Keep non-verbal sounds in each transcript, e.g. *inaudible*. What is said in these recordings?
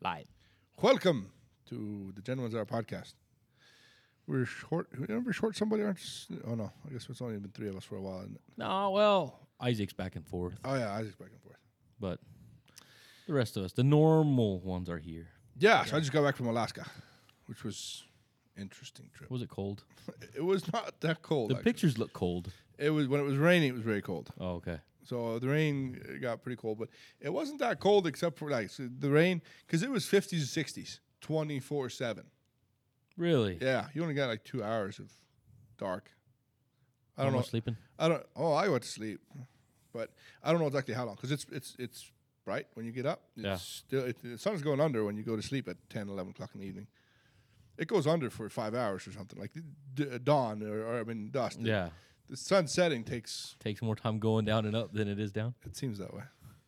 Live. Welcome to the Gentleman's Hour podcast. We're short. Remember, short somebody? Aren't? Oh no, I guess it's only been three of us for a while. Isn't it? No, well, Isaac's back and forth, Oh yeah, Isaac's back and forth. but the rest of us, the normal ones, are here. Yeah, so I just got back from Alaska, which was interesting trip. Was it cold? *laughs* It was not that cold. The actually. pictures look cold. It was when it was raining. It was very cold. Oh, okay. So the rain uh, got pretty cold, but it wasn't that cold except for like so the rain because it was 50s and 60s, 24 seven. Really? Yeah, you only got like two hours of dark. I don't know. sleeping? I don't. Oh, I went to sleep, but I don't know exactly how long because it's it's it's bright when you get up. It's Yeah. Still, it, the sun's going under when you go to sleep at 10, 11 o'clock in the evening. It goes under for five hours or something like d- dawn or, or I mean dusk. Yeah. The sun setting takes. Takes more time going down and up than it is down. It seems that way.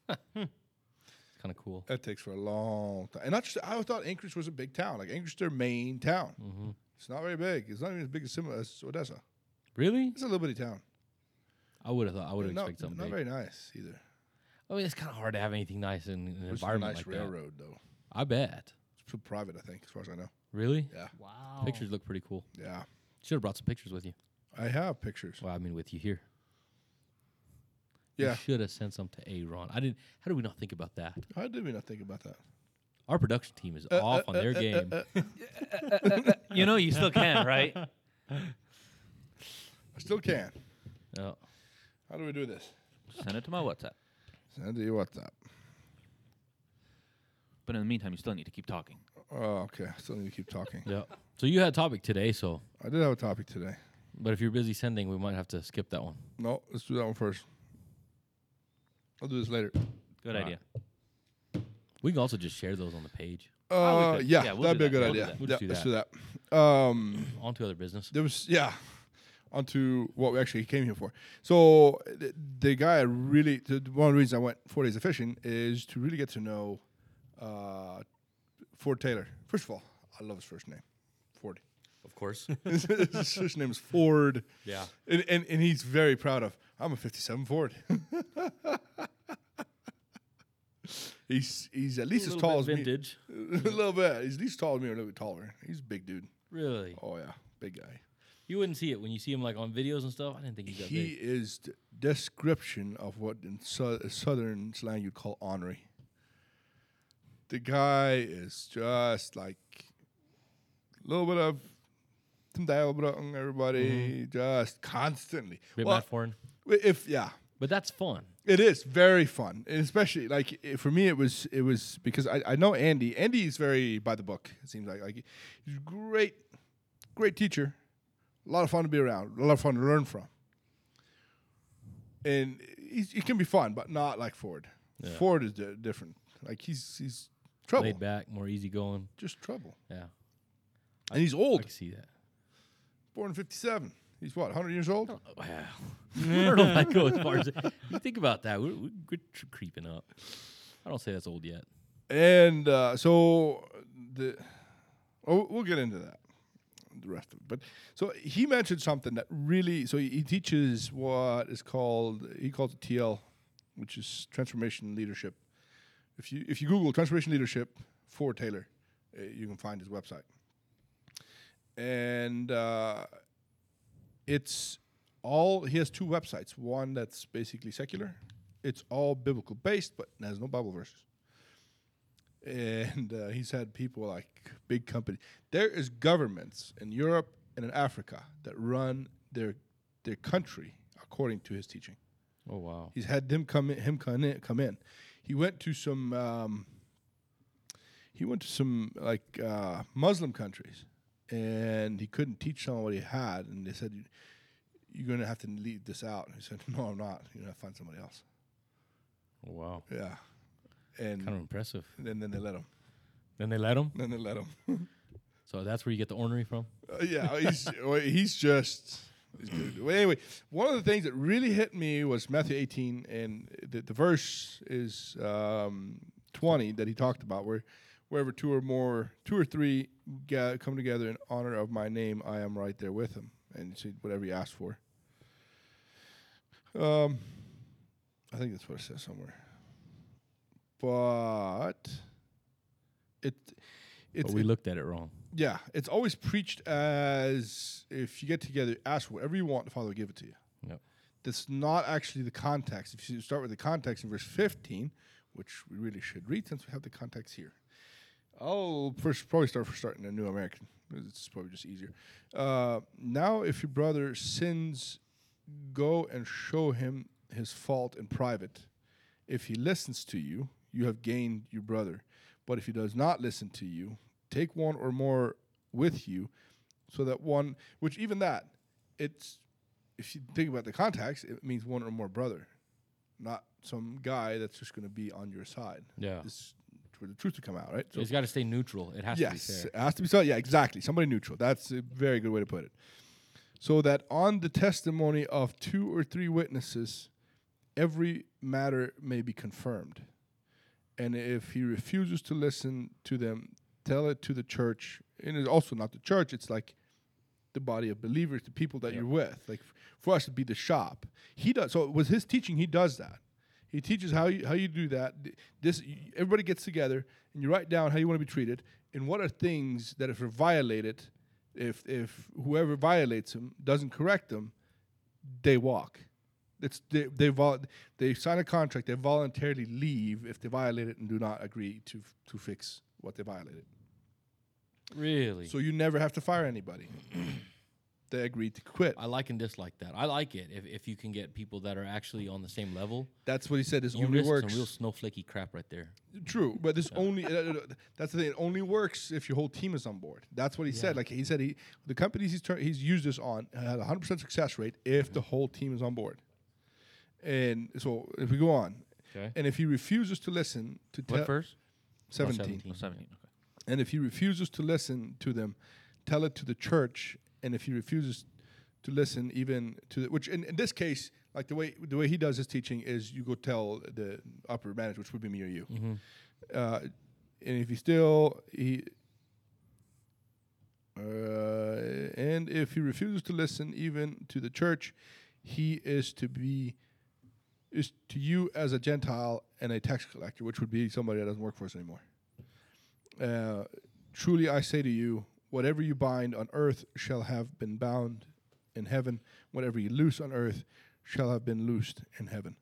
It's kind of cool. That takes for a long time. And not just, I thought Anchorage was a big town. Like Anchorage, is their main town. hmm It's not very big. It's not even as big as, Sim- as Odessa. Really? It's a little bitty town. I would have thought. I would have not, expected something not big. very nice either. I mean, it's kind of hard to have anything nice in an It's a environment nice like that. railroad though. I bet. It's p- private, I think, as far as I know. Really? Yeah, Wow. Pictures look pretty cool. yeah. Should have brought some pictures with you. I have pictures. Well, I mean, with you here. Yeah. should have sent some to Aaron. I didn't. How did we not think about that? How did we not think about that? Our production team is Uh, off uh, on their uh, uh, game. uh, uh, *laughs* You know you still can, right? *laughs* I still can. Yeah. How do we do this? Send it to my WhatsApp. Send it to your WhatsApp. But in the meantime, you still need to keep talking. Oh, okay. I still need to keep talking. Yeah. So you had a topic today. So, I did have a topic today. But if you're busy sending, we might have to skip that one. No, let's do that one first. I'll do this later. Good Right. idea. We can also just share those on the page. Uh, could- yeah, yeah, we'll that'd do be a that. good We'll do idea. that. We'll yeah, just do let's do that. Um, On to other business. there was yeah onto what we actually came here for so the, the guy I really the, one of the reasons i went four days of fishing is to really get to know uh, ford taylor first of all i love his first name ford Of course. *laughs* his first name is ford yeah. and, and, and he's very proud of i'm a 57 ford *laughs* he's he's at least as tall as vintage. me *laughs* a little bit he's at least tall as me or a little bit taller he's a big dude Really? oh yeah big guy You wouldn't see it when you see him like on videos and stuff. I didn't think he's that He big. is the description of what in su- southern slang you'd call ornery. The guy is just like a little bit of some dial everybody, mm-hmm. just constantly. Bit Well, foreign. if yeah, But that's fun. it is very fun, and especially like i- for me, it was it was because I, I know Andy. Andy is very by the book. It seems like like he's a great, great teacher. A lot of fun to be around. A lot of fun to learn from. And he's, he can be fun, but not like Ford. Yeah. Ford is di- different. Like he's he's trouble, Laid back, more easygoing. just trouble. Yeah. And he's I old, can see that. Born in '57. He's what, 100 years old? Wow. *laughs* I don't know if I go as far as *laughs* you think about that. We're, we're, we're creeping up. I don't say that's old yet. And uh, so the oh, we'll get into that, the rest of it. But so he mentioned something that really. So he, he teaches what is called he calls it TL, which is transformation leadership. If you if you Google transformation leadership Ford Taylor, uh, you can find his website. And uh, it's all he has two websites. One that's basically secular. It's all biblical based, but has no Bible verses and uh, he's had people like big company. There is governments in Europe and in Africa that run their their country according to his teaching. Oh wow. He's had them come in, him come in, come in. He went to some um, he went to some like uh, Muslim countries, and he couldn't teach someone what he had, and they said, "You're going to have to leave this out." And he said, "No, I'm not. You're going to find somebody else." Oh wow. Yeah, and Kind of impressive. then then they let him. Then they let him. Then they let him. *laughs* So that's where you get the ornery from. Uh, yeah, he's *laughs* he's just. He's good. Well, anyway, one of the things that really hit me was Matthew 18, and the, the verse is um, 20 that he talked about, where wherever two or more, two or three ga- come together in honor of my name, I am right there with them, and said whatever you ask for. Um, I think that's what it says somewhere. But it it's But we it- looked at it wrong. yeah, it's always preached as if you get together, ask for whatever you want, the Father will give it to you. Yep. That's not actually the context. If you start with the context in verse 15, which we really should read since we have the context here. I'll first probably start for starting a New American. It's probably just easier. Uh, now, if your brother sins, go and show him his fault in private. If he listens to you, you have gained your brother. But if he does not listen to you, take one or more with you, so that one, which even that, it's, if you think about the context, it means one or more brother, not some guy that's just going to be on your side. Yeah. It's for the truth to come out, right? So it's got to stay neutral. It has yes, to be fair. it has to be so. Yeah, exactly. Somebody neutral. That's a very good way to put it. So that on the testimony of two or three witnesses, every matter may be confirmed. And if he refuses to listen to them, tell it to the church. And it's also not the church, it's like the body of believers, the people that Yeah. you're with. Like for us to be the shop. He does so with his teaching, he does that. He teaches how you how you do that. This everybody gets together and you write down how you want to be treated and what are things that if are violated, if if whoever violates them doesn't correct them, they walk. It's they they vol- they sign a contract. They voluntarily leave if they violate it and do not agree to f- to fix what they violated. Really? So you never have to fire anybody. They agreed to quit. I like and dislike that. I like it if, if you can get people that are actually on the same level. That's what he said. This You only risk works. some real snowflakey crap right there. True, but this *laughs* only uh, uh, that's the thing. It only works if your whole team is on board. That's what he said. Like he said, he the companies he's tur- he's used this on had a hundred percent success rate if the whole team is on board. And so if we go on, Okay. and if he refuses to listen to What tell verse? 17, 17. Oh, 17. Okay. and if he refuses to listen to them, tell it to the church. And if he refuses to listen, even to the, which in, in this case, like the way the way he does his teaching is, you go tell the upper management, which would be me or you. Mm-hmm. Uh, and if he still he uh, and if he refuses to listen even to the church, he is to be is to you as a Gentile and a tax collector, which would be somebody that doesn't work for us anymore. Uh, truly, I say to you, whatever you bind on earth shall have been bound in heaven; whatever you loose on earth shall have been loosed in heaven.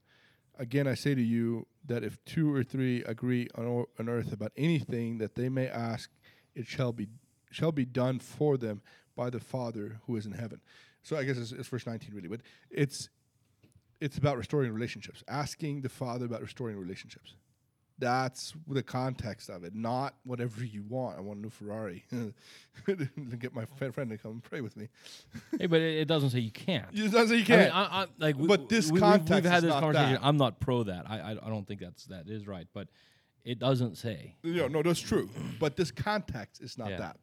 Again, I say to you that if two or three agree on, on earth about anything that they may ask, it shall be shall be done for them by the Father who is in heaven. So I guess it's, it's verse 19 really, but it's it's about restoring relationships, asking the Father about restoring relationships. That's the context of it, not whatever you want. I want a new Ferrari. *laughs* Get my friend to come and pray with me. hey, but it, it doesn't say you can't. It doesn't say you can't. mean, I, I, like, we- But this we, context we've, had is this not conversation. that. I'm not pro that. I, I I don't think that's that is right, but it doesn't say. No, no, that's true. But this context is not Yeah. that.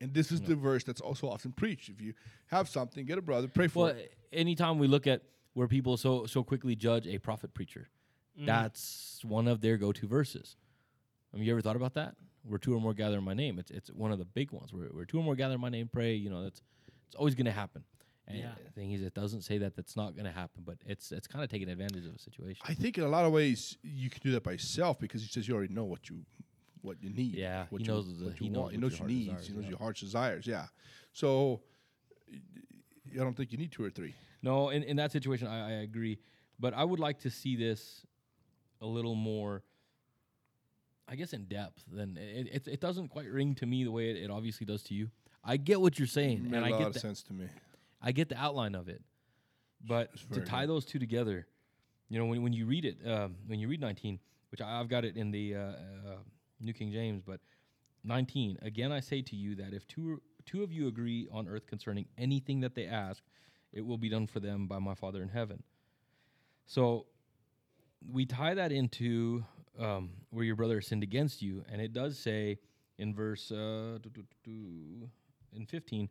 And this is the verse that's also often preached. If you have something, get a brother, pray for Well, it. anytime we look at where people so so quickly judge a prophet preacher, Mm. that's one of their go-to verses. I mean, you ever thought about that? Where two or more gather in my name, it's it's one of the big ones. Where, where two or more gather in my name, pray. You know, that's it's always going to happen. And Yeah. the thing is, it doesn't say that that's not going to happen, but it's it's kind of taking advantage of a situation. I think in a lot of ways you can do that by yourself because he says you already know what you what you need. Yeah, what he you, knows the- what he you knows want. He knows your your needs. desires, he knows yeah. your heart's desires. Yeah. So I don't think you need two or three. No, in, in that situation, I, I agree. But I would like to see this a little more, I guess, in depth. Than it, it, it doesn't quite ring to me the way it, it obviously does to you. I get what you're saying, and a I lot get of the, sense to me. I get the outline of it. But to tie good. those two together, you know, when, when you read it, um, when you read 19, which I, I've got it in the uh, uh, New King James, but 19, again I say to you that if two, two of you agree on earth concerning anything that they ask, it will be done for them by my Father in heaven. So we tie that into um, where your brother sinned against you, and it does say in verse uh, in 15,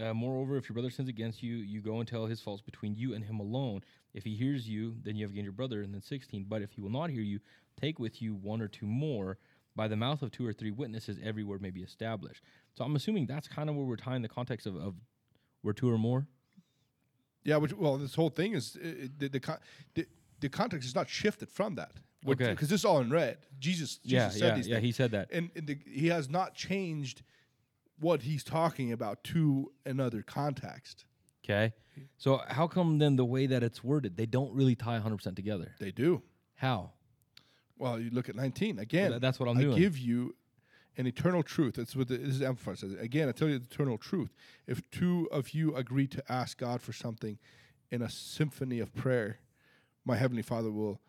uh, moreover, if your brother sins against you, you go and tell his faults between you and him alone. If he hears you, then you have gained your brother. And then 16, but if he will not hear you, take with you one or two more. By the mouth of two or three witnesses, every word may be established. So I'm assuming that's kind of where we're tying the context of, of where two or more. Yeah, which well, this whole thing is uh, the the, the the context is not shifted from that. Okay. Because this is all in red. Jesus, Jesus yeah, said yeah, these yeah. things. He said that. and, and the, he has not changed what he's talking about to another context. Okay. So how come then the way that it's worded, they don't really tie 100% together? They do. How? Well, you look at 19 again. tha- that's what I'm I doing. give you an eternal truth. That's what the, this is emphasized. Again, I tell you the eternal truth. If two of you agree to ask God for something in a symphony of prayer, my heavenly Father will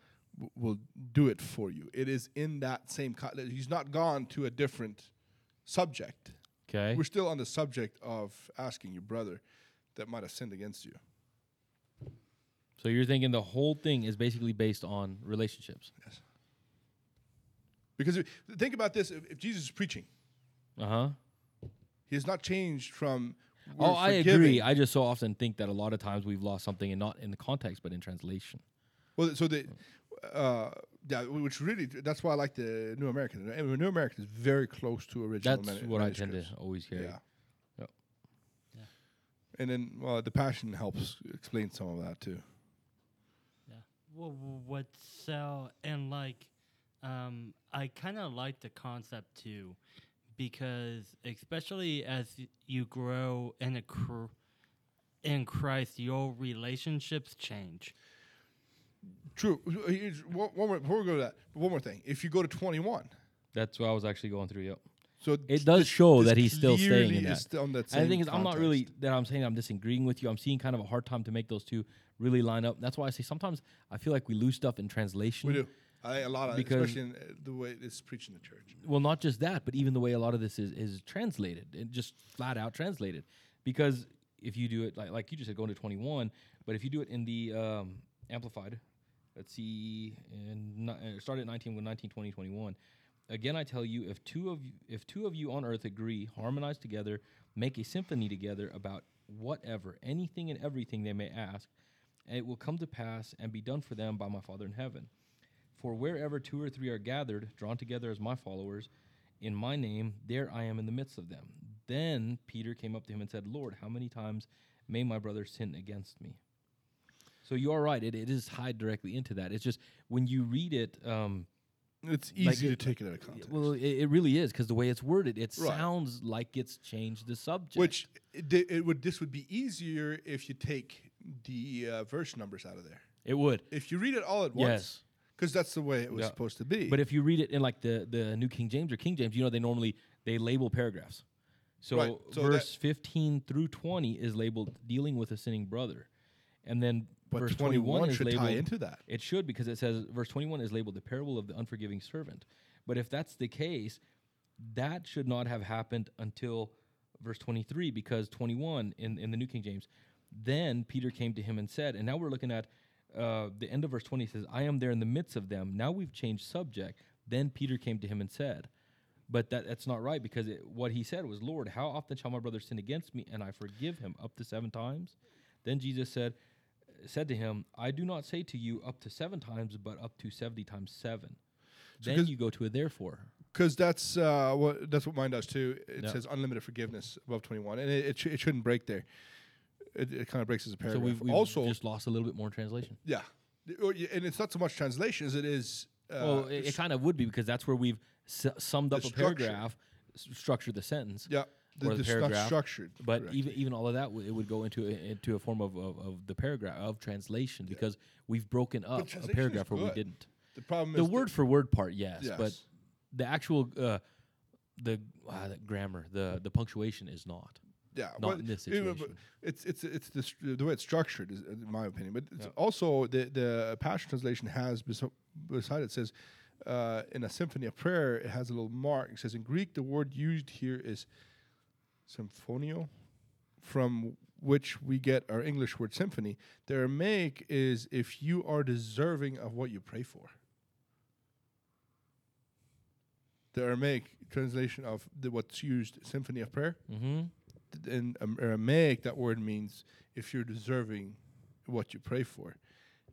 will do it for you. It is in that same. Co- he's not gone to a different subject. Okay. We're still on the subject of asking your brother that might have sinned against you. So you're thinking the whole thing is basically based on relationships. Yes. Because if, think about this: if, if Jesus is preaching, Uh huh. he has not changed from. Oh, we're I forgiving. agree. I just so often think that a lot of times we've lost something and not in the context, but in translation. Well, so the, uh, yeah, which really that's why I like the New American. The New American is very close to original. That's manu- what I tend to always hear. Yeah. Yep. Yeah. And then, well, the Passion helps explain some of that too. Yeah. Well, what's so and like, um, I kind of like the concept too, because especially as y- you grow in a cr- in Christ, your relationships change. True. Here's One, one more, before we go to that, one more thing. If you go to 21, That's what I was actually going through. Yep. so It does show this that he's still staying in clearly that. is still on that And the same thing is, I'm not really that I'm saying I'm disagreeing with you. I'm seeing kind of a hard time to make those two really line up. That's why I say sometimes I feel like we lose stuff in translation. We do. I, a lot of, Because- especially in uh, the way it's preached in the church. Well, not just that, but even the way a lot of this is is translated, it just flat out translated. Because if you do it like like you just said, going to 21, but if you do it in the um, amplified, let's see, and uh, start at 19 with 19, 20, 21. Again, I tell you, if two of you, if two of you on earth agree, harmonize together, make a symphony together about whatever, anything and everything they may ask, it will come to pass and be done for them by my Father in heaven. For wherever two or three are gathered, drawn together as my followers, in my name, there I am in the midst of them. Then Peter came up to him and said, Lord, how many times may my brother sin against me? So you are right. It, it is tied directly into that. It's just when you read it, um, It's Like easy it- to take it out of context. well, it, it really is because the way it's worded, it Right. sounds like it's changed the subject. Which it, it would this would be easier if you take the uh, verse numbers out of there. it would. If you read it all at once, Yes. because that's the way it was Yeah. supposed to be. But if you read it in like the the New King James or King James, you know they normally they label paragraphs. So, Right, so verse 15 through 20 is labeled dealing with a sinning brother. And then but verse 21, 21 should labeled tie into that. It should because it says verse 21 is labeled the parable of the unforgiving servant. But if that's the case, that should not have happened until verse 23 because 21 in, in the New King James, then Peter came to him and said, and now we're looking at uh, the end of verse 20 says, I am there in the midst of them. Now we've changed subject. Then Peter came to him and said, but that, that's not right because it, what he said was, Lord, how often shall my brother sin against me and I forgive him? Up to seven times? Then Jesus said, said to him, I do not say to you up to seven times, but up to 70 times seven. So then you go to a therefore. Because that's uh, what that's what mine does too. It says unlimited forgiveness above 21, and it it, sh- it shouldn't break there. It, it kind of breaks as a So paragraph. we've, we've also, just lost a little bit more in translation. yeah, and it's not so much translation as it is. Uh, well, it, it kind of would be because that's where we've su- summed up a structure. paragraph, s- structured the sentence. yeah, the, or the paragraph, structured. But correctly. even even all of that, w- it would go into a, into a form of, of, of the paragraph of translation because we've broken up a paragraph where we didn't. the problem The word for word part, yes, but the actual uh, the, uh, the grammar, the the punctuation is not. yeah, not but in this situation. It's it's it's the, str- the way it's structured, is, in my opinion. But it's Yeah. also the the Passion translation has beso- beside it says uh, in a symphony of prayer it has a little mark. It says in Greek the word used here is symphonio, from which we get our English word symphony. The Aramaic is if you are deserving of what you pray for. The Aramaic translation of the, what's used, symphony of prayer, Mm-hmm. in um, Aramaic, that word means if you're deserving what you pray for,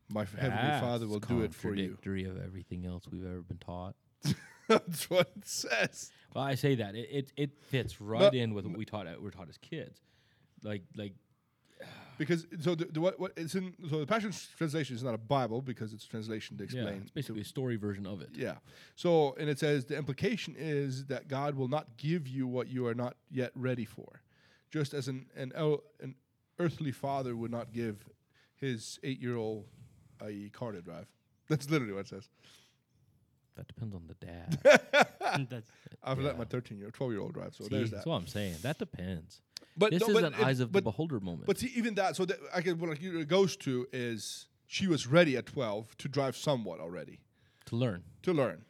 my f- heavenly Father will do it for you. Contradictory of everything else we've ever been taught. *laughs* *laughs* That's what it says. Well, I say that it it, it fits right But- in with what we taught uh, we're taught as kids, like like *sighs* because so the, the what what it's in so the Passion translation is not a Bible because it's a translation to Yeah, explain. it's basically a story version of it. Yeah. So, and it says the implication is that God will not give you what you are not yet ready for, just as an an, an earthly father would not give his eight year old a car to drive. *laughs* That's literally what it says. That depends on the dad. *laughs* That's *laughs* I've let Yeah. my 13 year, 12 year old drive. So See, there's that. that's what I'm saying. That depends. But this no, is but an it- eyes of but, the beholder moment. But see, even that, so that I can, what it goes to is she was ready at 12 to drive somewhat already, to learn. to learn.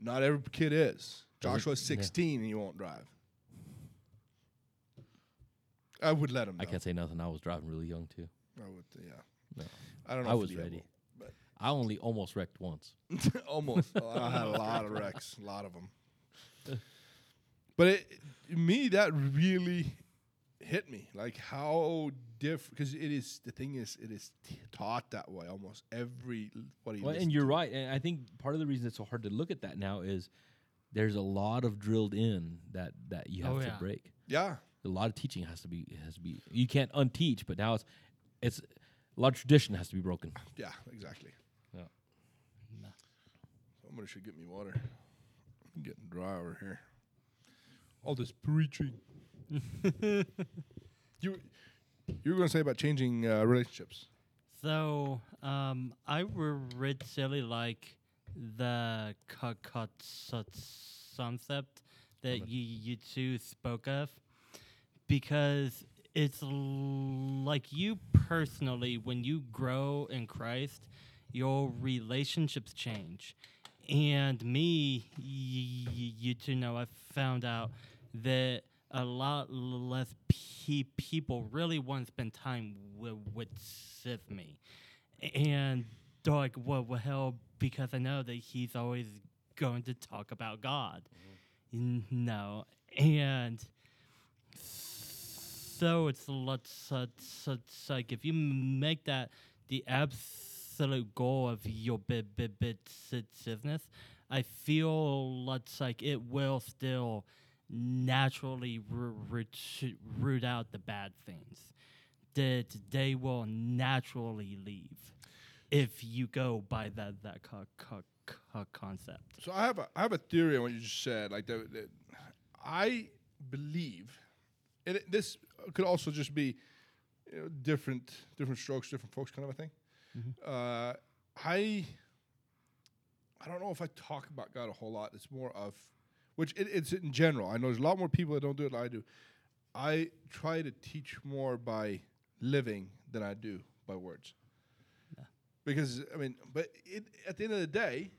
Not every kid is. Doesn't- Joshua's yeah. 16 and he won't drive. I would let him. I can't say nothing. I was driving really young too. I would, yeah. No. I don't know. I if was Leah ready. Will, I only almost wrecked once. but *laughs* almost. Oh, I had a lot of wrecks, a lot of them. But it, me, that really hit me. Like how different, because it is. The thing is, it is t- taught that way almost every. What he Well, and you're right. And I think part of the reason it's so hard to look at that now is there's a lot of drilled in that that you have Oh, to yeah. break. yeah. A lot of teaching has to be has to be. You can't unteach, but now it's it's a lot of tradition has to be broken. Yeah, exactly. Somebody should get me water. I'm getting dry over here. All this preaching. *laughs* you you were going to say about changing uh, relationships. So, um, I really like the co- co- concept that you, you two spoke of because it's like you personally, when you grow in Christ, your relationships change. And me, you two know, I found out that a lot less pe- people really want to spend time with, with with me. And they're like, well, well, hell, because I know that he's always going to talk about God. N- No. And so it's lots such such like if you make that the absolute goal of your bit bit bit business, I feel lots like it will still naturally root out the bad things. That they will naturally leave if you go by that that co- co- co- concept. So I have a I have a theory on what you just said. Like the, the I believe, and it, this could also just be different different strokes, different folks, kind of a thing. Uh, I I don't know if I talk about God a whole lot. It's more of which it, it's in general. I know there's a lot more people that don't do it than I do. I try to teach more by living than I do by words. Yeah. Because I mean, but it, at the end of the day,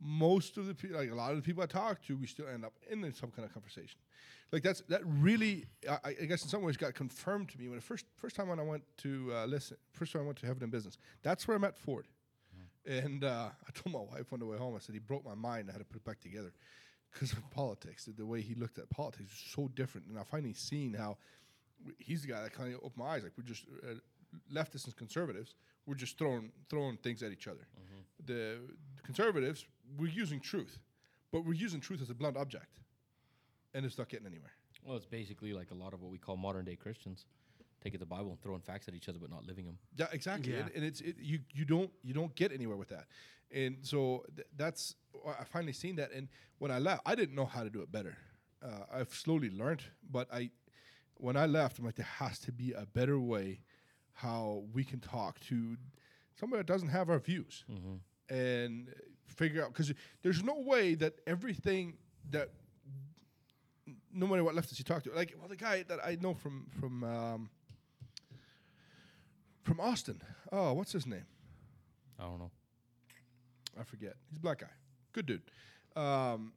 most of the people, like a lot of the people I talk to, we still end up in some kind of conversation. Like that's that really, I, I guess in some ways got confirmed to me when the first first time when I went to uh, listen, first time I went to Heaven and Business. That's where I met Ford, and uh, I told my wife on the way home, I said he broke my mind. I had to put it back together because of politics. The, the way he looked at politics was so different, and I finally seen how he's the guy that kind of opened my eyes. Like we're just uh, leftists and conservatives, we're just throwing throwing things at each other. The conservatives, we're using truth, but we're using truth as a blunt object, and it's not getting anywhere. Well, it's basically like a lot of what we call modern day Christians, taking the Bible and throwing facts at each other but not living them. Yeah, exactly. Yeah. And, and it's it, you you don't you don't get anywhere with that, and so th- that's I finally seen that. And when I left, I didn't know how to do it better. Uh, I've slowly learned, but I when I left, I'm like there has to be a better way how we can talk to somebody that doesn't have our views and figure out because there's no way that everything that no matter what leftists you talk to, like well the guy that I know from from um, from Austin. Oh, what's his name? I don't know. I forget. He's a black guy. Good dude. Um,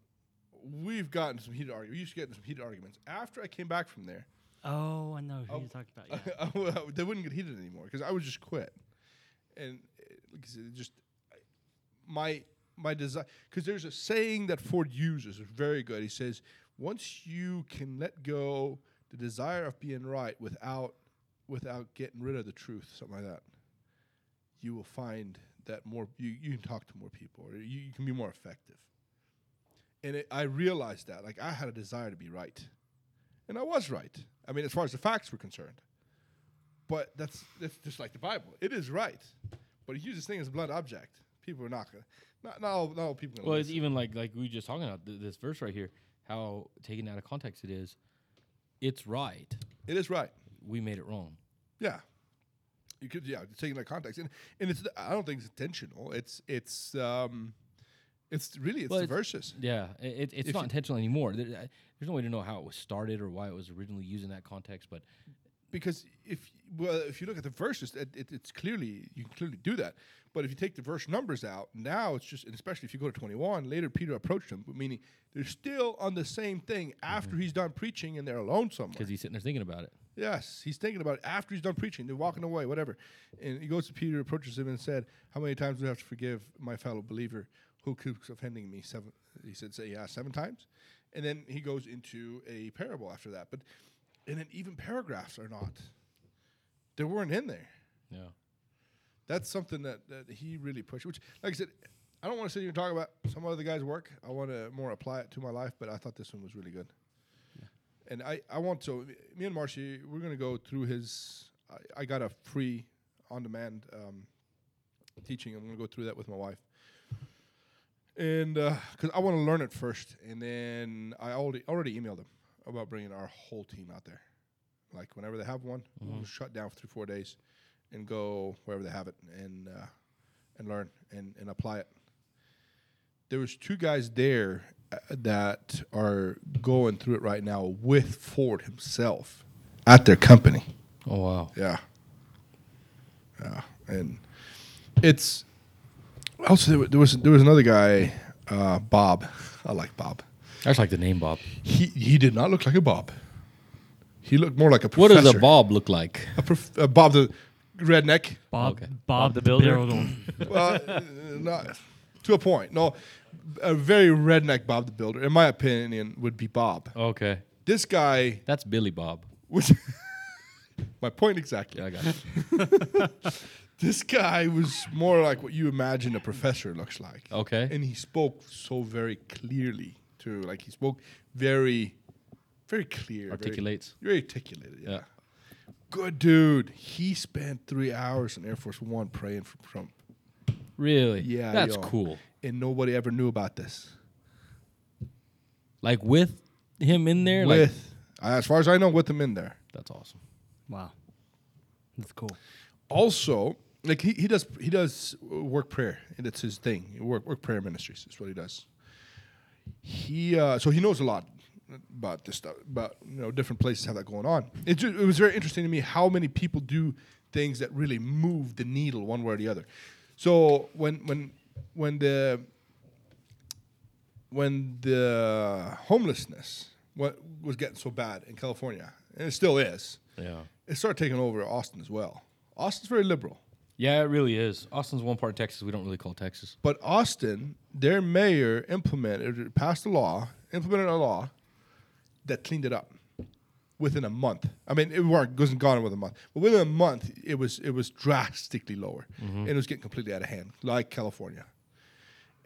we've gotten some heated arguments. We used to get in some heated arguments. After I came back from there, Oh, I know who you're talking about. Yeah. *laughs* they wouldn't get heated anymore because I would just quit. And uh, like I said, it just I- my my desire because there's a saying that Ford uses, is very good. He says, once you can let go the desire of being right without without getting rid of the truth, something like that, you will find that more you, you can talk to more people or you, you can be more effective. And it, I realized that like I had a desire to be right, and I was right. I mean, as far as the facts were concerned, but that's that's just like the Bible. It is right, but he uses this thing as a blunt object. People are not gonna. Not, not all, not all people. Gonna Well, it's even like like we were just talking about th- this verse right here. How taken out of context it is. It's right. it is right. We made it wrong. Yeah. You could, yeah, taking that context, and and it's. I don't think it's intentional. It's it's um, it's really it's Well, it's- Yeah, it, it's If not intentional anymore. There, there's no way to know how it was started or why it was originally used in that context. But because if well if you look at the verses it, it, it's clearly you can clearly do that. But if you take the verse numbers out now it's just and especially if you go to 21 later peter approached him meaning they're still on the same thing after mm-hmm. he's done preaching and they're alone somewhere. Because he's sitting there thinking about it. yes he's thinking about it after he's done preaching. They're walking away whatever. And he goes to peter approaches him and said how many times do i have to forgive my fellow believer who keeps offending me? Seven he said say yeah seven times. And then he goes into a parable after that. But and then even paragraphs are not they weren't in there. Yeah. that's something that, that he really pushed which like i said i don't want to sit here and talk about some other guys work. I want to more apply it to my life but i thought this one was really good. And I, I want to me and Marcy we're gonna go through his I, I got a free on demand um, teaching. I'm gonna go through that with my wife. And because I want to learn it first and then I already already emailed them about bringing our whole team out there like whenever they have one we'll shut down for three four days and go wherever they have it and uh, and learn and, and apply it there was two guys there uh, that are going through it right now with Ford himself at their company. Oh wow. Yeah, yeah, and it's also there, there was there was another guy, uh, Bob. I like Bob. I just like the name Bob. He he did not look like a Bob. He looked more like a professor. What does a Bob look like? A prof- uh, Bob the redneck. Bob, Okay. Bob, the the Builder? Builder. *laughs* well, uh, not to a point. No, a very redneck Bob the Builder, in my opinion, would be Bob. Okay, This guy that's Billy Bob. was *laughs* my point exactly. Yeah, I got it. *laughs* This guy was more like what you imagine a professor looks like. Okay. and he spoke so very clearly too. Like he spoke very, very clear, very- Articulates. very, articulated. Yeah. Yeah. Good dude. He spent three hours in Air Force One praying for Trump, Really? Yeah, That's yo. cool. and nobody ever knew about this. Like with him in there. Like, with, as far as I know, with him in there. that's awesome. Wow, that's cool. also like he, he does he does work prayer and it's his thing work work prayer ministries is what he does he uh, so he knows a lot about this stuff about you know different places have that going on it, ju- it was very interesting to me how many people do things that really move the needle one way or the other so when when when the when the homelessness what was getting so bad in california and it still is Yeah. it started taking over Austin as well. Austin's very liberal, Yeah, it really is. Austin's one part of Texas we don't really call Texas. but Austin, their mayor implemented, passed a law, implemented a law that cleaned it up within a month. I mean, it weren't wasn't gone within a month, but within a month, it was it was drastically lower, mm-hmm. and it was getting completely out of hand, like California.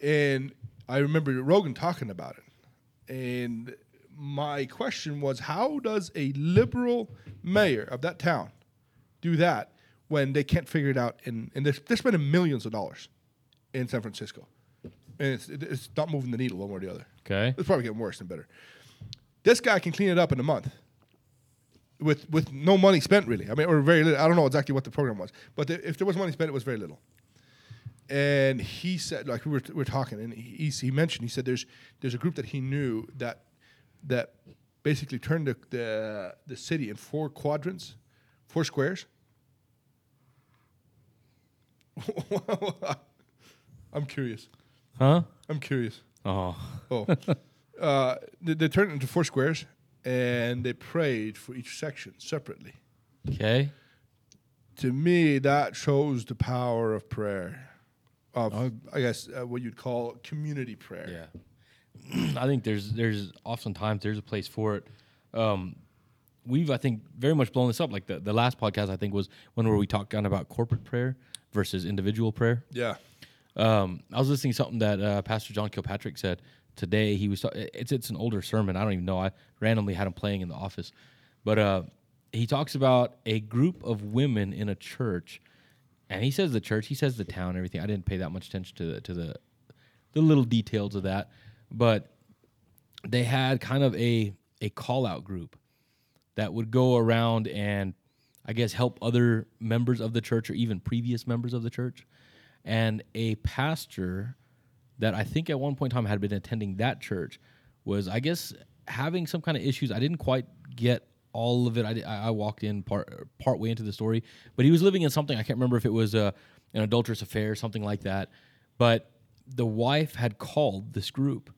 And I remember Rogan talking about it, and my question was, how does a liberal mayor of that town do that when they can't figure it out? In and they're, they're spending millions of dollars in San Francisco, and it's it's not moving the needle one way or the other. Okay. It's probably getting worse than better. This guy can clean it up in a month with with no money spent really. I mean, or very little. I don't know exactly what the program was, but the, if there was money spent, it was very little. And he said, like we were, we were talking, and he, he mentioned, he said there's there's a group that he knew that that basically turned the the, the city in four quadrants, four squares. *laughs* I'm curious. Huh? I'm curious. Oh. Oh, *laughs* uh, they, they turned it into four squares, and they prayed for each section separately. Okay. To me, that shows the power of prayer, of Oh. I guess uh, what you'd call community prayer. Yeah. *clears throat* I think there's there's oftentimes there's a place for it. Um, we've I think very much blown this up. Like the, the last podcast I think was one where we talked kind of about corporate prayer versus individual prayer. Yeah. Um, I was listening to something that uh, Pastor John Kilpatrick said today. He was ta- it's it's an older sermon. I don't even know. I randomly had him playing in the office, but uh, he talks about a group of women in a church, and he says the church, he says the town, everything. I didn't pay that much attention to the to the the little details of that, but they had kind of a a call out group that would go around and I guess help other members of the church or even previous members of the church. And a pastor that I think at one point in time had been attending that church was, I guess, having some kind of issues. I didn't quite get all of it. I, I walked in part part way into the story, but he was living in something I can't remember if it was a, an adulterous affair, something like that. But the wife had called this group,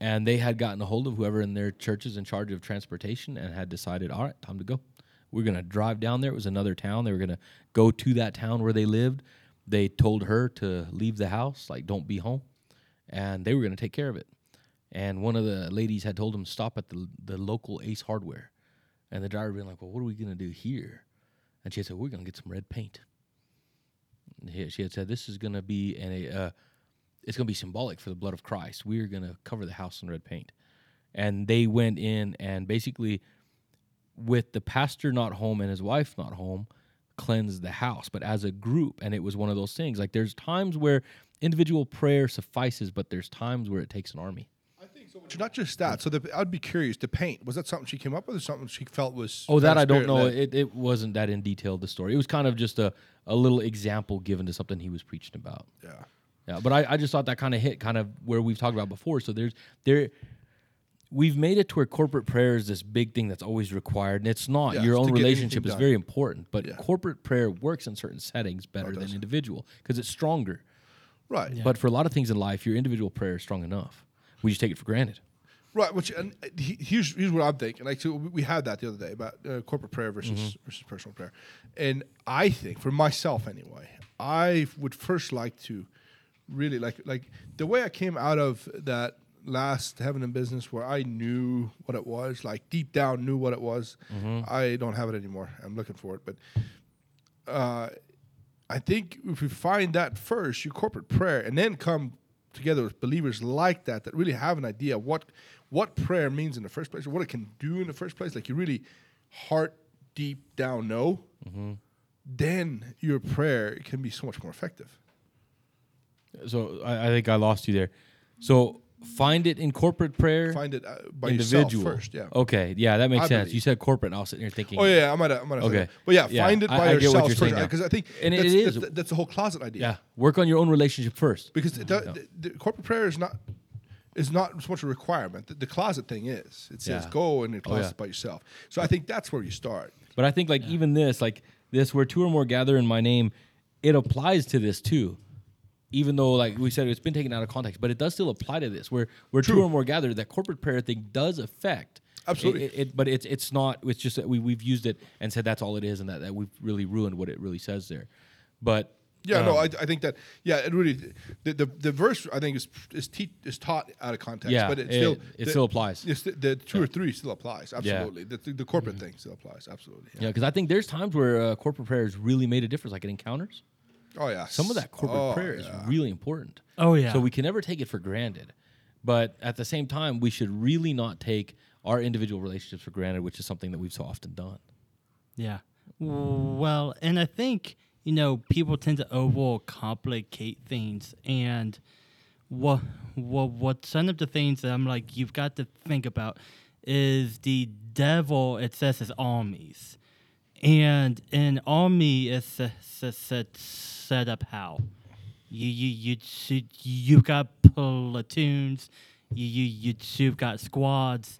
and they had gotten a hold of whoever in their churches in charge of transportation and had decided, all right, time to go. We're gonna drive down there. It was another town. They were gonna go to that town where they lived. They told her to leave the house, like don't be home, and they were gonna take care of it. And one of the ladies had told him stop at the the local Ace Hardware, and the driver being like, "Well, what are we gonna do here?" And she had said, "We're gonna get some red paint." And he- she had said, "This is gonna be an, a uh, it's gonna be symbolic for the blood of Christ. We're gonna cover the house in red paint." And they went in and basically, with the pastor not home and his wife not home, cleanse the house. But as a group, and it was one of those things. Like there's times where individual prayer suffices, but there's times where it takes an army. I think so. Not just that. So the, I'd be curious. The paint was that something she came up with, or something she felt was? Oh, that I don't know. It, it wasn't that in detail the story. It was kind of just a, a little example given to something he was preaching about. yeah. Yeah, but I, I just thought that kind of hit kind of where we've talked about before. So there's there we've made it to where corporate prayer is this big thing that's always required. And it's not. Yeah, Your it's own relationship is very important. But Yeah. corporate prayer works in certain settings better than individual because it's stronger. Right. Yeah. But for a lot of things in life, your individual prayer is strong enough. We just take it for granted. Right, which and uh, here's here's what I'm thinking. Like, so we we had that the other day about uh, corporate prayer versus Mm-hmm. versus personal prayer, and I think for myself anyway, I would first like to really like like the way I came out of that last heaven and business where I knew what it was, like deep down knew what it was. Mm-hmm. I don't have it anymore. I'm looking for it, but uh, I think if you find that first, your corporate prayer, and then come together with believers like that that really have an idea of what what prayer means in the first place, or what it can do in the first place, like you really heart deep down know, then your prayer can be so much more effective. So I, I think I lost you there. So find it in corporate prayer. Find it uh, by individual yourself first, yeah. Okay. Yeah, that makes I sense. believe. You said corporate, and I was sitting here thinking. Oh yeah, I might have, I might Okay. But yeah, Yeah, find it I- by I get what yourself you're first, because I think And it that's, is. that's, that's the whole closet idea. Yeah. Work on your own relationship first. because the, the, the corporate prayer is not is not so much a requirement. The, the closet thing is. It says Yeah. go in the Oh, yeah. by yourself. So I think that's where you start. But I think like even this, like this, where two or more gather in my name, it applies to this too. Even though, like we said, it's been taken out of context, but it does still apply to this. Where where two True. or more gather, that corporate prayer thing does affect. Absolutely. It, it- but it's it's not. It's just that we we've used it and said that's all it is, and that, that we've really ruined what it really says there. But Yeah, no, um, I, I think that yeah, it really the, the, the verse I think is is, te- is taught out of context, Yeah, but it still it the- still applies. The, the two or three still applies absolutely. The, the, the corporate Mm-hmm. thing still applies absolutely. yeah, because I think there's times where uh, corporate prayer has really made a difference, like in encounters. Oh yeah, Some of that corporate Oh, prayer is really important. Oh yeah. So we can never take it for granted. But at the same time, we should really not take our individual relationships for granted, which is something that we've so often done. Yeah. Well, and I think, you know, people tend to overcomplicate things. And what, what, what some of the things that I'm like, you've got to think about is the devil, it says, his armies. And an army is set, set, set, up how? you you you you've got platoons, you, you, you, you've got squads,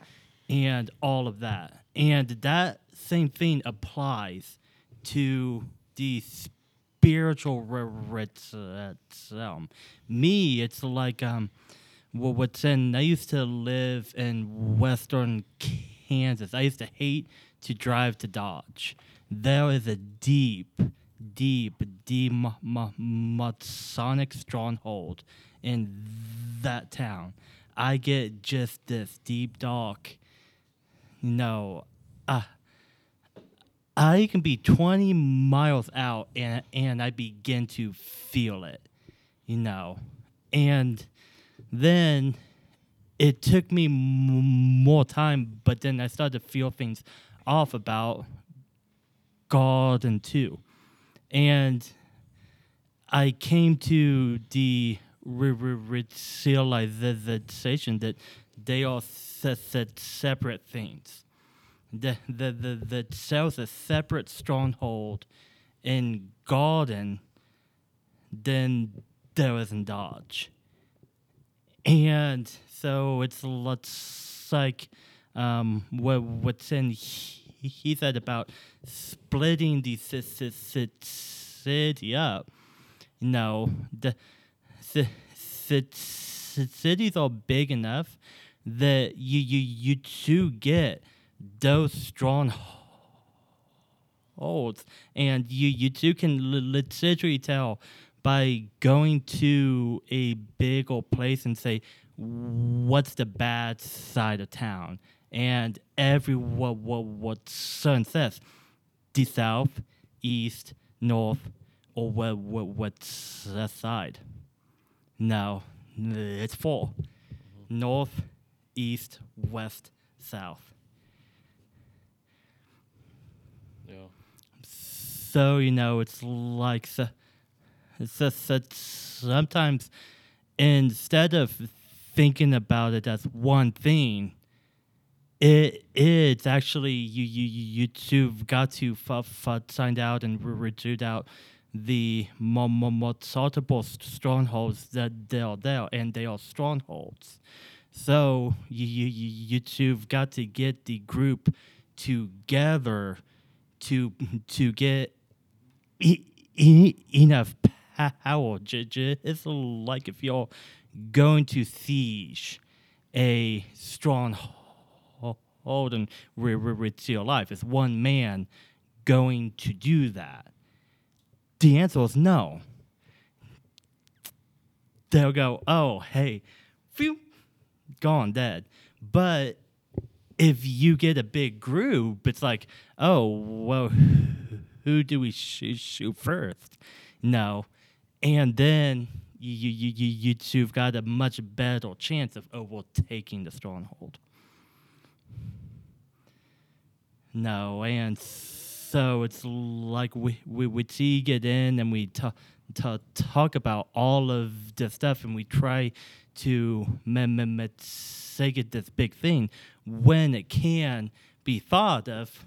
and all of that. And that same thing applies to the spiritual re- re- realm. Me, it's like um, what's in. I used to live in western Kansas. I used to hate to drive to Dodge. There is a deep, deep, deep ma- ma- Masonic stronghold in that town. I get just this deep dark no, uh, I can be 20 miles out and, and I begin to feel it, you know. And then it took me m- more time, but then I started to feel things off about garden too. And I came to the re- re- realization that they are se- se- separate things. The, the, the, the a separate stronghold in garden than there is in Dodge. And so it's looks like um, what what's in he, said about splitting the ci- ci- ci- city up. No, the ci- ci- ci- cities are big enough that you you you do get those strong holds, and you you two can li- literally tell by going to a big old place and say what's the bad side of town and every what what what son says the south east north or what what that side. No it's four. North east west south. Yeah. so you know it's like so, it's just that sometimes instead of thinking about it as one thing it it's actually you you you you've got to f- f- find out and reduce out the mo- mo- multiple strongholds that they are there and they are strongholds so you you you two've got to get the group together to to get e- e- enough power. It's like if you're going to siege a strong hold and re- re- your life. Is one man going to do that? The answer is no. They'll go, oh, hey, phew, gone, dead. But if you get a big group, it's like, oh, well, who do we sh- shoot first? No. And then you, you, you, you, two've got a much better chance of oh, overtaking the stronghold. No, and so it's like we we we get in and we ta- ta- talk about all of the stuff and we try to ma- ma- ma- make it this big thing when it can be thought of.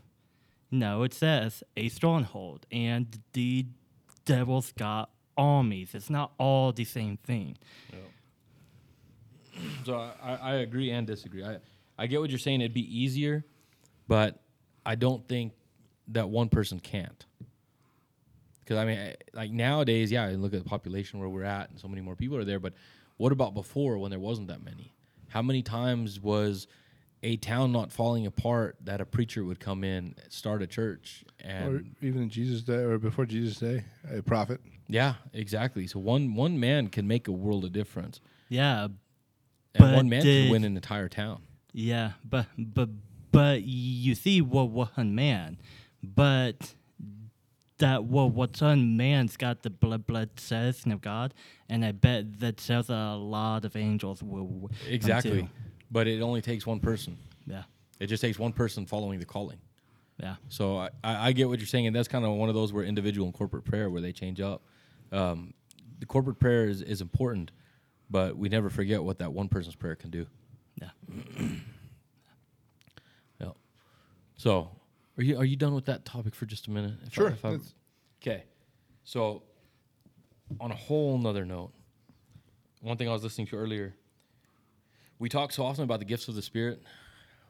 No, it says a stronghold and the devil's got armies. It's not all the same thing. So I I agree and disagree. I, I get what you're saying. It'd be easier, but I don't think that one person can't. Because I mean, I- like nowadays, yeah, you look at the population where we're at, and so many more people are there. But what about before when there wasn't that many? How many times was a town not falling apart that a preacher would come in, start a church, or even in Jesus' day or before Jesus' day, a prophet. yeah, exactly. So one one man can make a world of difference, Yeah, and But one man did- can win an entire town. Yeah, but but but you see what one man, but that what what one man's got the blood blood citizen of God, and I bet that there's a lot of angels will Exactly. But it only takes one person. Yeah, It just takes one person following the calling. yeah, So I, I get what you're saying, and that's kind of one of those where individual and corporate prayer where they change up. Um, the corporate prayer is, is important, but we never forget what that one person's prayer can do. Yeah. *clears throat* So are you are you done with that topic for just a minute? If Sure, if I- that's- Okay. So on a whole nother note, one thing I was listening to earlier, we talk so often about the gifts of the Spirit,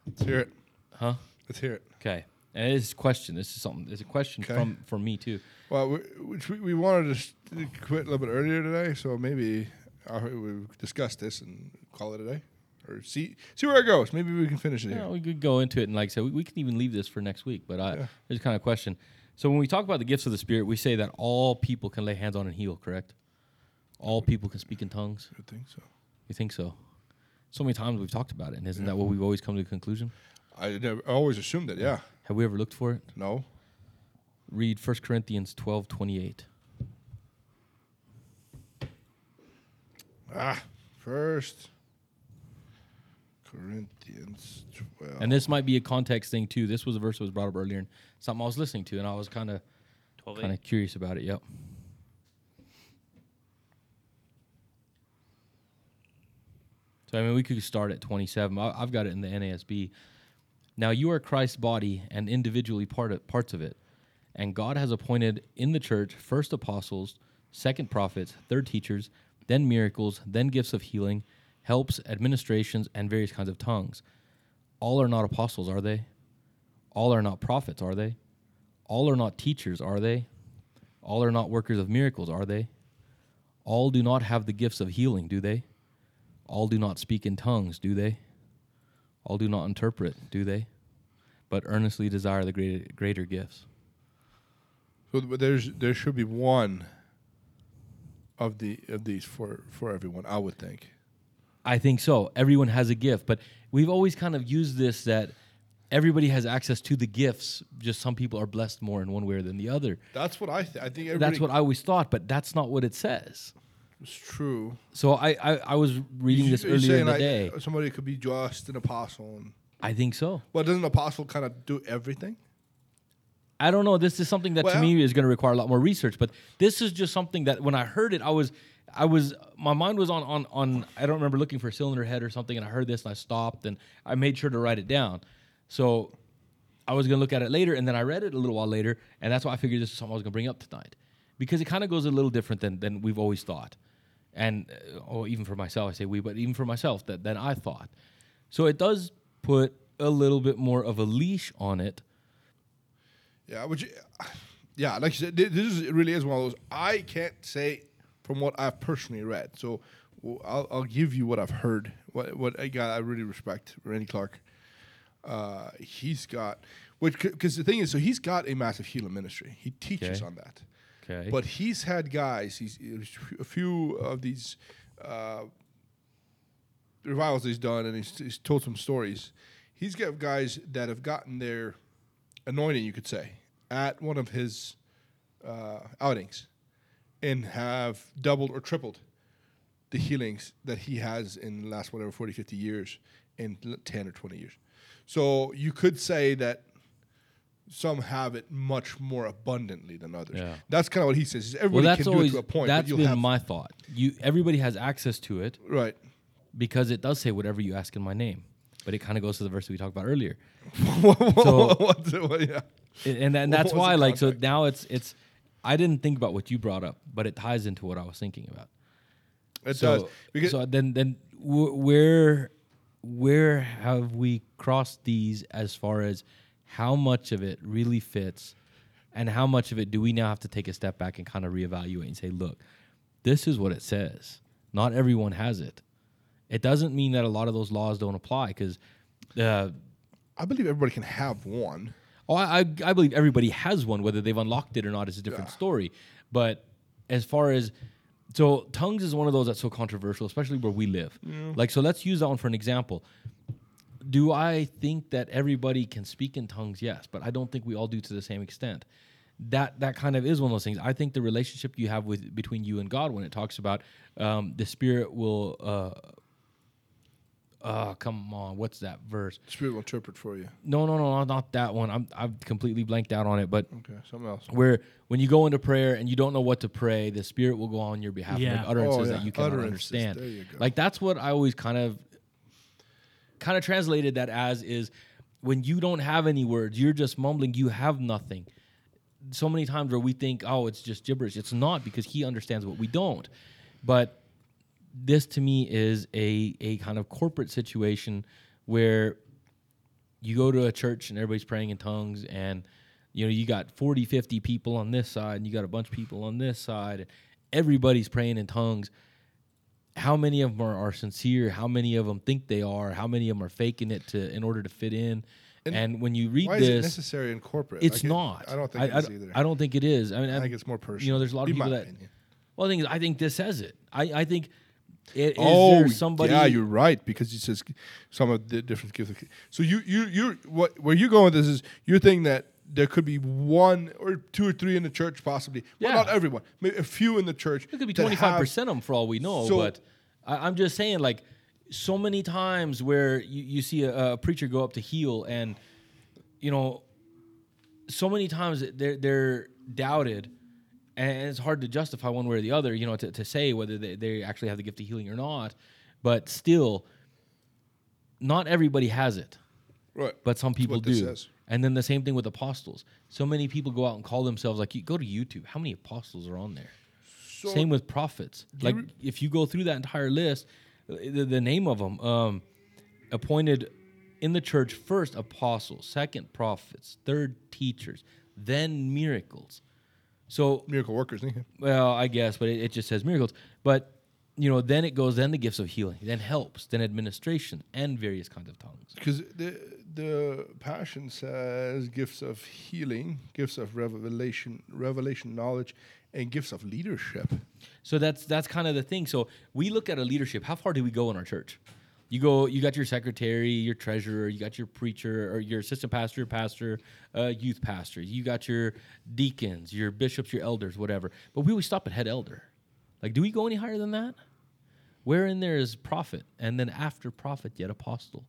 Let's hear it. huh? Let's hear it. Okay. And it is a question. This is something. It's a question Okay. from from me too. Well, we, which we, we wanted to s- quit a little bit earlier today, so maybe uh, we discuss this and call it a day, or see see where it goes. Maybe we can finish it Yeah, here. we could go into it, and like I said, we, we can even leave this for next week. But I, Yeah. there's kind of a question. So when we talk about the gifts of the Spirit, we say that all people can lay hands on and heal. Correct? All people can speak in tongues. I think so. You think so? So many times we've talked about it, and isn't that what we've always come to the conclusion? I, never, I always assumed that. Yeah. Have we ever looked for it? No. Read 1 Corinthians 12, 28. Ah, first Corinthians 12. And this might be a context thing too. This was a verse that was brought up earlier and something I was listening to, and I was kind of kind of curious about it. Yep. So I mean, we could start at 27. I, I've got it in the NASB. Now you are Christ's body and individually part of, parts of it, and God has appointed in the church first apostles, second prophets, third teachers, then miracles, then gifts of healing, helps, administrations, and various kinds of tongues. All are not apostles, are they? All are not prophets, are they? All are not teachers, are they? All are not workers of miracles, are they? All do not have the gifts of healing, do they? All do not speak in tongues, do they? All do not interpret, do they? But earnestly desire the greater, greater gifts. So there's there should be one of the of these for for everyone. I would think. I think so. Everyone has a gift, but we've always kind of used this that everybody has access to the gifts. Just some people are blessed more in one way than the other. That's what I think. I think. That's what I always thought, but that's not what it says. It's true. So I, I, I was reading You- this earlier in the like, day. Somebody could be just an apostle, and I think so. well, doesn't an apostle kind of do everything? I don't know. This is something that to me is going to require a lot more research. But this is just something that when I heard it, I was, I was, my mind was on on on. I don't remember looking for a cylinder head or something, and I heard this and I stopped and I made sure to write it down. So I was to look at it later, and then I read it a little while later, and that's why I figured this is something I was to bring up tonight because it kind of goes a little different than than we've always thought, and uh, or even for myself, I say we, but even for myself that than I thought. So it does put a little bit more of a leash on it. Yeah, which, *sighs* yeah, like you said, this is, really is one of those. I can't say from what I've personally read. So I'll, I'll give you what I've heard. What what a guy I really respect, Randy Clark. Uh, he's got, which because the thing is, so he's got a massive healing ministry. He teaches Okay. on that. Okay. But he's had guys. He's a few of these uh, revivals he's done, and he's, he's told some stories. He's got guys that have gotten their anointing, you could say, at one of his uh, outings, and have doubled or tripled the healings that he has in the last whatever 40, 50 years, in 10 or 20 years. So you could say that some have it much more abundantly than others. Yeah. That's kind of what he says. well, Everybody that's can always do it to a point. that's been my thought. You everybody has access to it right. because it does say whatever you ask in my name, but it kind of goes to the verse we talked about earlier, *laughs* so, yeah. and and, and that's why like so now it's it's. I didn't think about what you brought up, but it ties into what I was thinking about. It so, does. Because so then then where where have we crossed these as far as how much of it really fits and how much of it do we now have to take a step back and kind of reevaluate and say look this is what it says not everyone has it it doesn't mean that a lot of those laws don't apply because uh, I believe everybody can have one. Oh, I, I believe everybody has one. Whether they've unlocked it or not is a different Yeah. story. But as far as so, tongues is one of those that's so controversial, especially where we live. Like, so let's use that one for an example. Do I think that everybody can speak in tongues? Yes, but I don't think we all do to the same extent. That that kind of is one of those things. I think the relationship you have with between you and God, when it talks about um, the Spirit will. Uh, uh, come on, what's that verse? Spirit will interpret for you. No, no, no, not that one. I'm I've completely blanked out on it. But Okay, something else. where when you go into prayer and you don't know what to pray, the Spirit will go on your behalf and Yeah. make utterances Oh, that you cannot Utterances. understand. There you go. Like that's what I always kind of kind of translated that as is when you don't have any words, you're just mumbling, you have nothing. So many times where we think, oh, it's just gibberish. It's not because he understands what we don't. But this to me is a a kind of corporate situation where you go to a church and everybody's praying in tongues and you know you got 40 50 people on this side and you got a bunch of people on this side and everybody's praying in tongues how many of them are, are sincere how many of them think they are how many of them are faking it to in order to fit in and, And when you read Why is it this necessary in corporate? it's Like, it- not I don't think I, it is I, either. I don't think it is i mean I I- think it's more personal. you know there's a lot of people that opinion. well the thing is i think this says it i, I think it, is oh, somebody yeah, you're right because it says some of the different gifts. So you you you what where you going with this is you're thinking that there could be one or two or three in the church possibly. Well, not everyone. Maybe a few in the church. It could be twenty five percent of them for all we know. So- but I, I'm just saying, like, so many times where you, you see a, a preacher go up to heal and you know so many times they're they're doubted and it's hard to justify one way or the other you know to, to say whether they, they actually have the gift of healing or not but still not everybody has it Right. but some people do and then the same thing with apostles so many people go out and call themselves like you go to youtube how many apostles are on there So same with prophets. Like re- if you go through that entire list, the, the name of them um, appointed in the church first apostles, second prophets, third teachers, then miracles. So miracle workers. well, I guess, but it, it just says miracles. But you know, then it goes then the gifts of healing, then helps, then administration, and various kinds of tongues. Because the the passion says gifts of healing, gifts of revelation, revelation knowledge, and gifts of leadership. So that's that's kind of the thing. So we look at a leadership. How far do we go in our church? You go. You got your secretary, your treasurer, you got your preacher or your assistant pastor, pastor, uh, youth pastor. You got your deacons, your bishops, your elders, whatever. But we always stop at head elder. Like, do we go any higher than that? Where in there is prophet, and then after prophet, yet apostle.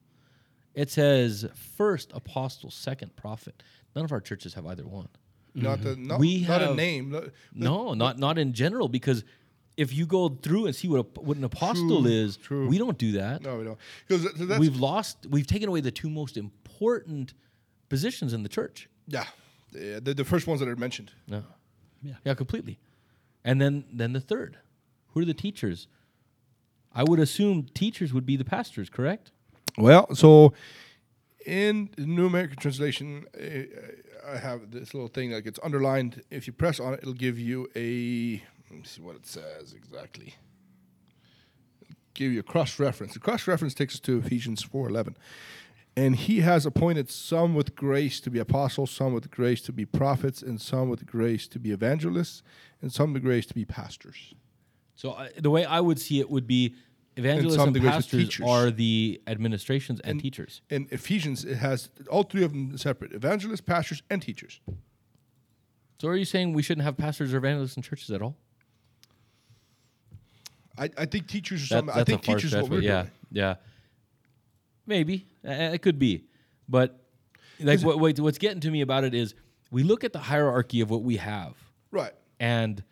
It says first apostle, second prophet. None of our churches have either one. Not the not, We not a name. not- No, not not in general because if you go through and see what a, what an apostle True, is, true. we don't do that. No, we don't. Because that's we've lost, we've taken away the two most important positions in the church. yeah, the, the the first ones that are mentioned. No. Yeah. Yeah, completely. And then then the third. Who are the teachers? I would assume teachers would be the pastors, correct? Well, so in the New American Translation, uh, I have this little thing that gets underlined. If you press on it, it'll give you a. Let me see what it says exactly. Give you a cross reference. The cross reference takes us to Ephesians four eleven, and he has appointed some with grace to be apostles, some with grace to be prophets, and some with grace to be evangelists, and some with grace to be pastors. So I, the way I would see it would be evangelists and, of pastors are the administrations and, And- teachers. In Ephesians, it has all three of them separate: evangelists, pastors, and teachers. So are you saying we shouldn't have pastors or evangelists in churches at all? I, I think teachers are That- something. I think teachers stretch, what we're yeah, doing. yeah, maybe it could be, but like it- what, what what's getting to me about it is we look at the hierarchy of what we have Right. and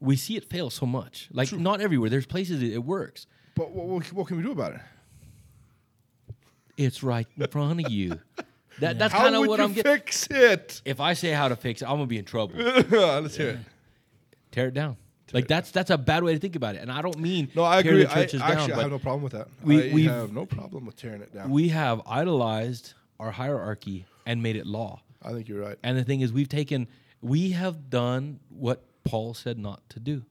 we see it fail so much. Like not everywhere. There's places it, it works. But what, what, can we do about it? It's right in front of you. *laughs* That that's kind of what I'm getting. fix it? If I say how to fix it, I'm gonna be in trouble. *laughs* Let's hear it. Tear it down. Like that's that's a bad way to think about it. And I don't mean No, I agree. the I, churches actually, down, I have no problem with that. we- we've- no problem with tearing it down. we have idolized our hierarchy and made it law. I think you're right. And the thing is, we've taken, we have done what Paul said not to do.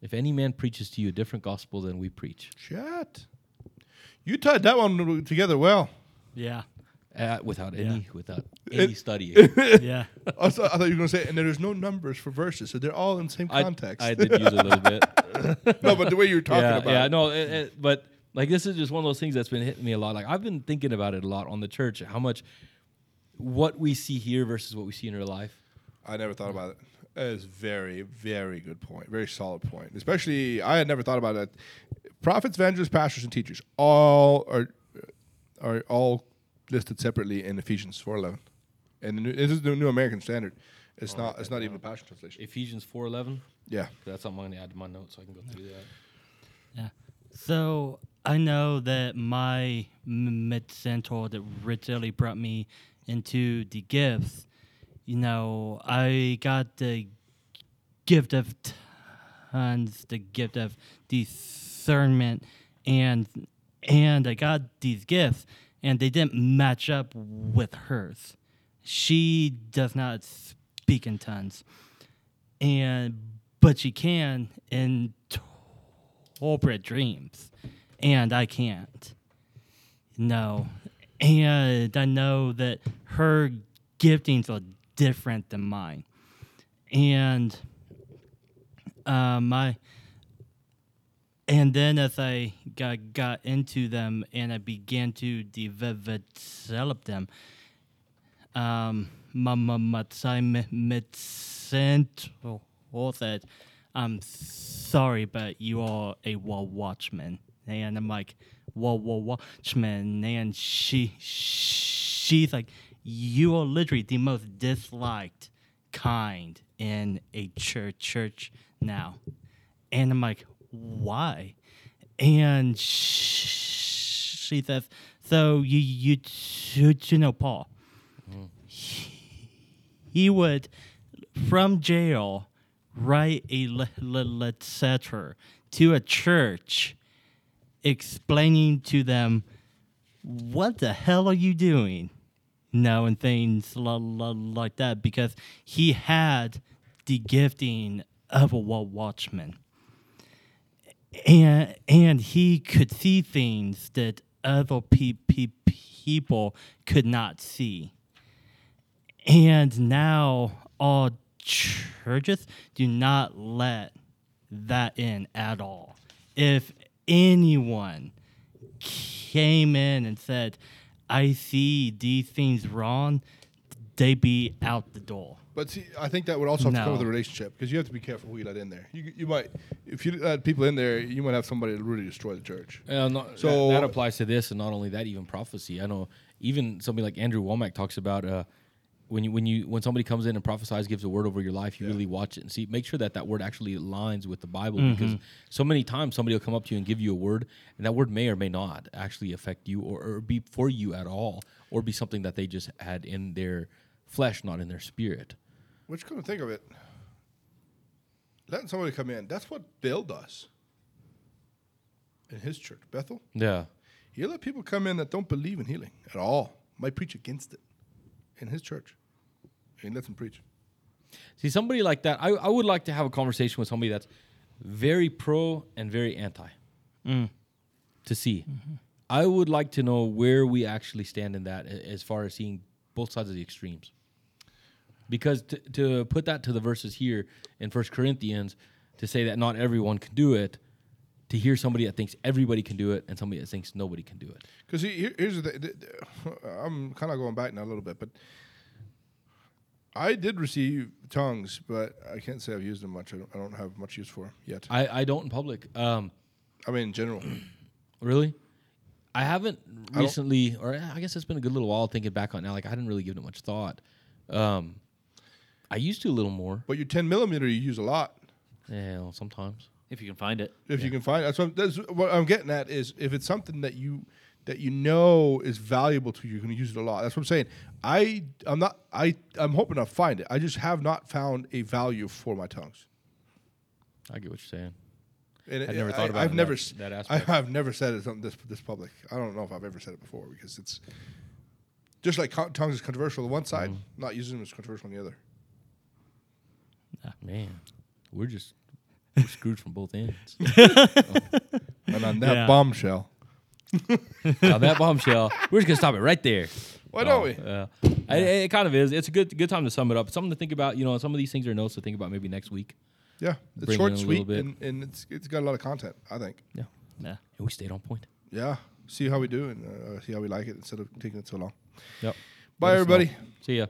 If any man preaches to you a different gospel than we preach, Shit. You tied that one together well. Yeah. Uh, without Yeah. any, without any *laughs* studying, *laughs* yeah. I, thought, I thought you were going to say, and there's no numbers for verses, so they're all in the same context. I did use a little bit. *laughs* no, but the way you're talking yeah, about yeah, it. no, it, it- but like this is just one of those things that's been hitting me a lot. Like I've been thinking about it a lot on the church, how much what we see here versus what we see in real life. I never thought about it. That is very, very good point. Very solid point. Especially, I had never thought about it. Prophets, evangelists, pastors, and teachers all are are all listed separately in Ephesians four eleven, and the new, this is the New American Standard. It's oh, not. It's not even a Passion Translation. Ephesians four eleven. Yeah. That's something I'm gonna add to my notes so I can go through that. Yeah. So I know that my m- mid-center that originally brought me into the gifts, you know, I got the gift of tons, the gift of discernment, and and I got these gifts, and they didn't match up with hers. She does not speak in tongues, and but she can in corporate dreams, and I can't. No, and I know that her giftings are different than mine, and uh, my and then as I got got into them and I began to develop them, um, said, "I'm sorry, but you are a wall watchman," and I'm like, wa- wa- watchman, and she she's like, you are literally the most disliked kind in a church church now, and I'm like, why? And she says, so you you you, you know Paul. He would from jail write a le- le- letter to a church explaining to them what the hell are you doing no and things like that because he had the gifting of a wa- watchman and and he could see things that other pe- pe- people could not see and now all churches do not let that in at all. If anyone came in and said, I see these things wrong, they be out the door. But see, I think that would also have to come with a relationship because you have to be careful who you let in there. You, you might, if you let people in there, you might have somebody that really destroy the church. Uh, no, So- so that, that applies to this, and not only that, even prophecy. I know even somebody like Andrew Wommack talks about uh, when you when you when somebody comes in and prophesies, gives a word over your life, you really watch it and see, make sure that that word actually aligns with the Bible, because so many times somebody will come up to you and give you a word, and that word may or may not actually affect you or, or be for you at all, or be something that they just had in their flesh, not in their spirit. Which, come to think of it, letting somebody come in, that's what Bill does in his church, Bethel. Yeah. He let people come in that don't believe in healing at all, might preach against it in his church. He lets them preach. See, somebody like that, I, I would like to have a conversation with somebody that's very pro and very anti mm. to see. Mm-hmm. I would like to know where we actually stand in that as far as seeing both sides of the extremes. Because to, to put that to the verses here in First Corinthians, to say that not everyone can do it, to hear somebody that thinks everybody can do it and somebody that thinks nobody can do it. Because here, here's the thing. th- th- I'm kind of going back now a little bit, but I did receive tongues, but I can't say I've used them much. I don't, I don't have much use for them yet. I, I don't in public. Um, I mean, in general. *clears throat* Really? I haven't recently, or eh, I guess it's been a good little while thinking back on it now. Like I didn't really give it much thought. Um, I used to a little more. But your 10 millimeter, you use a lot. Yeah, well, sometimes. If you can find it. If you can find that's what, that's what I'm getting at is if it's something that you that you know is valuable to you, you're going to use it a lot. That's what I'm saying. I I'm not I I'm hoping I find it. I just have not found a value for my tongues. I get what you're saying. And I'd never I, thought about I've it never that- s- that I, aspect. have never said it something this this public. I don't know if I've ever said it before because it's just like tongues is controversial on one side, Mm-hmm. not using them is controversial on the other. Man, we're just we're *laughs* screwed from both ends. *laughs* And on that Yeah. bombshell, now that bombshell, we're just gonna stop it right there. why don't we? Yeah, I, it kind of is. It's a good good time to sum it up. It's something to think about. You know, some of these things are notes to think about maybe next week. Yeah, it's Bring short, in a sweet, bit. and, and it's it's got a lot of content. I think. Yeah, Yeah. and we stayed on point. Yeah, see how we do and uh, see how we like it instead of taking it so long. Yep. Bye, Let us know. everybody. See ya.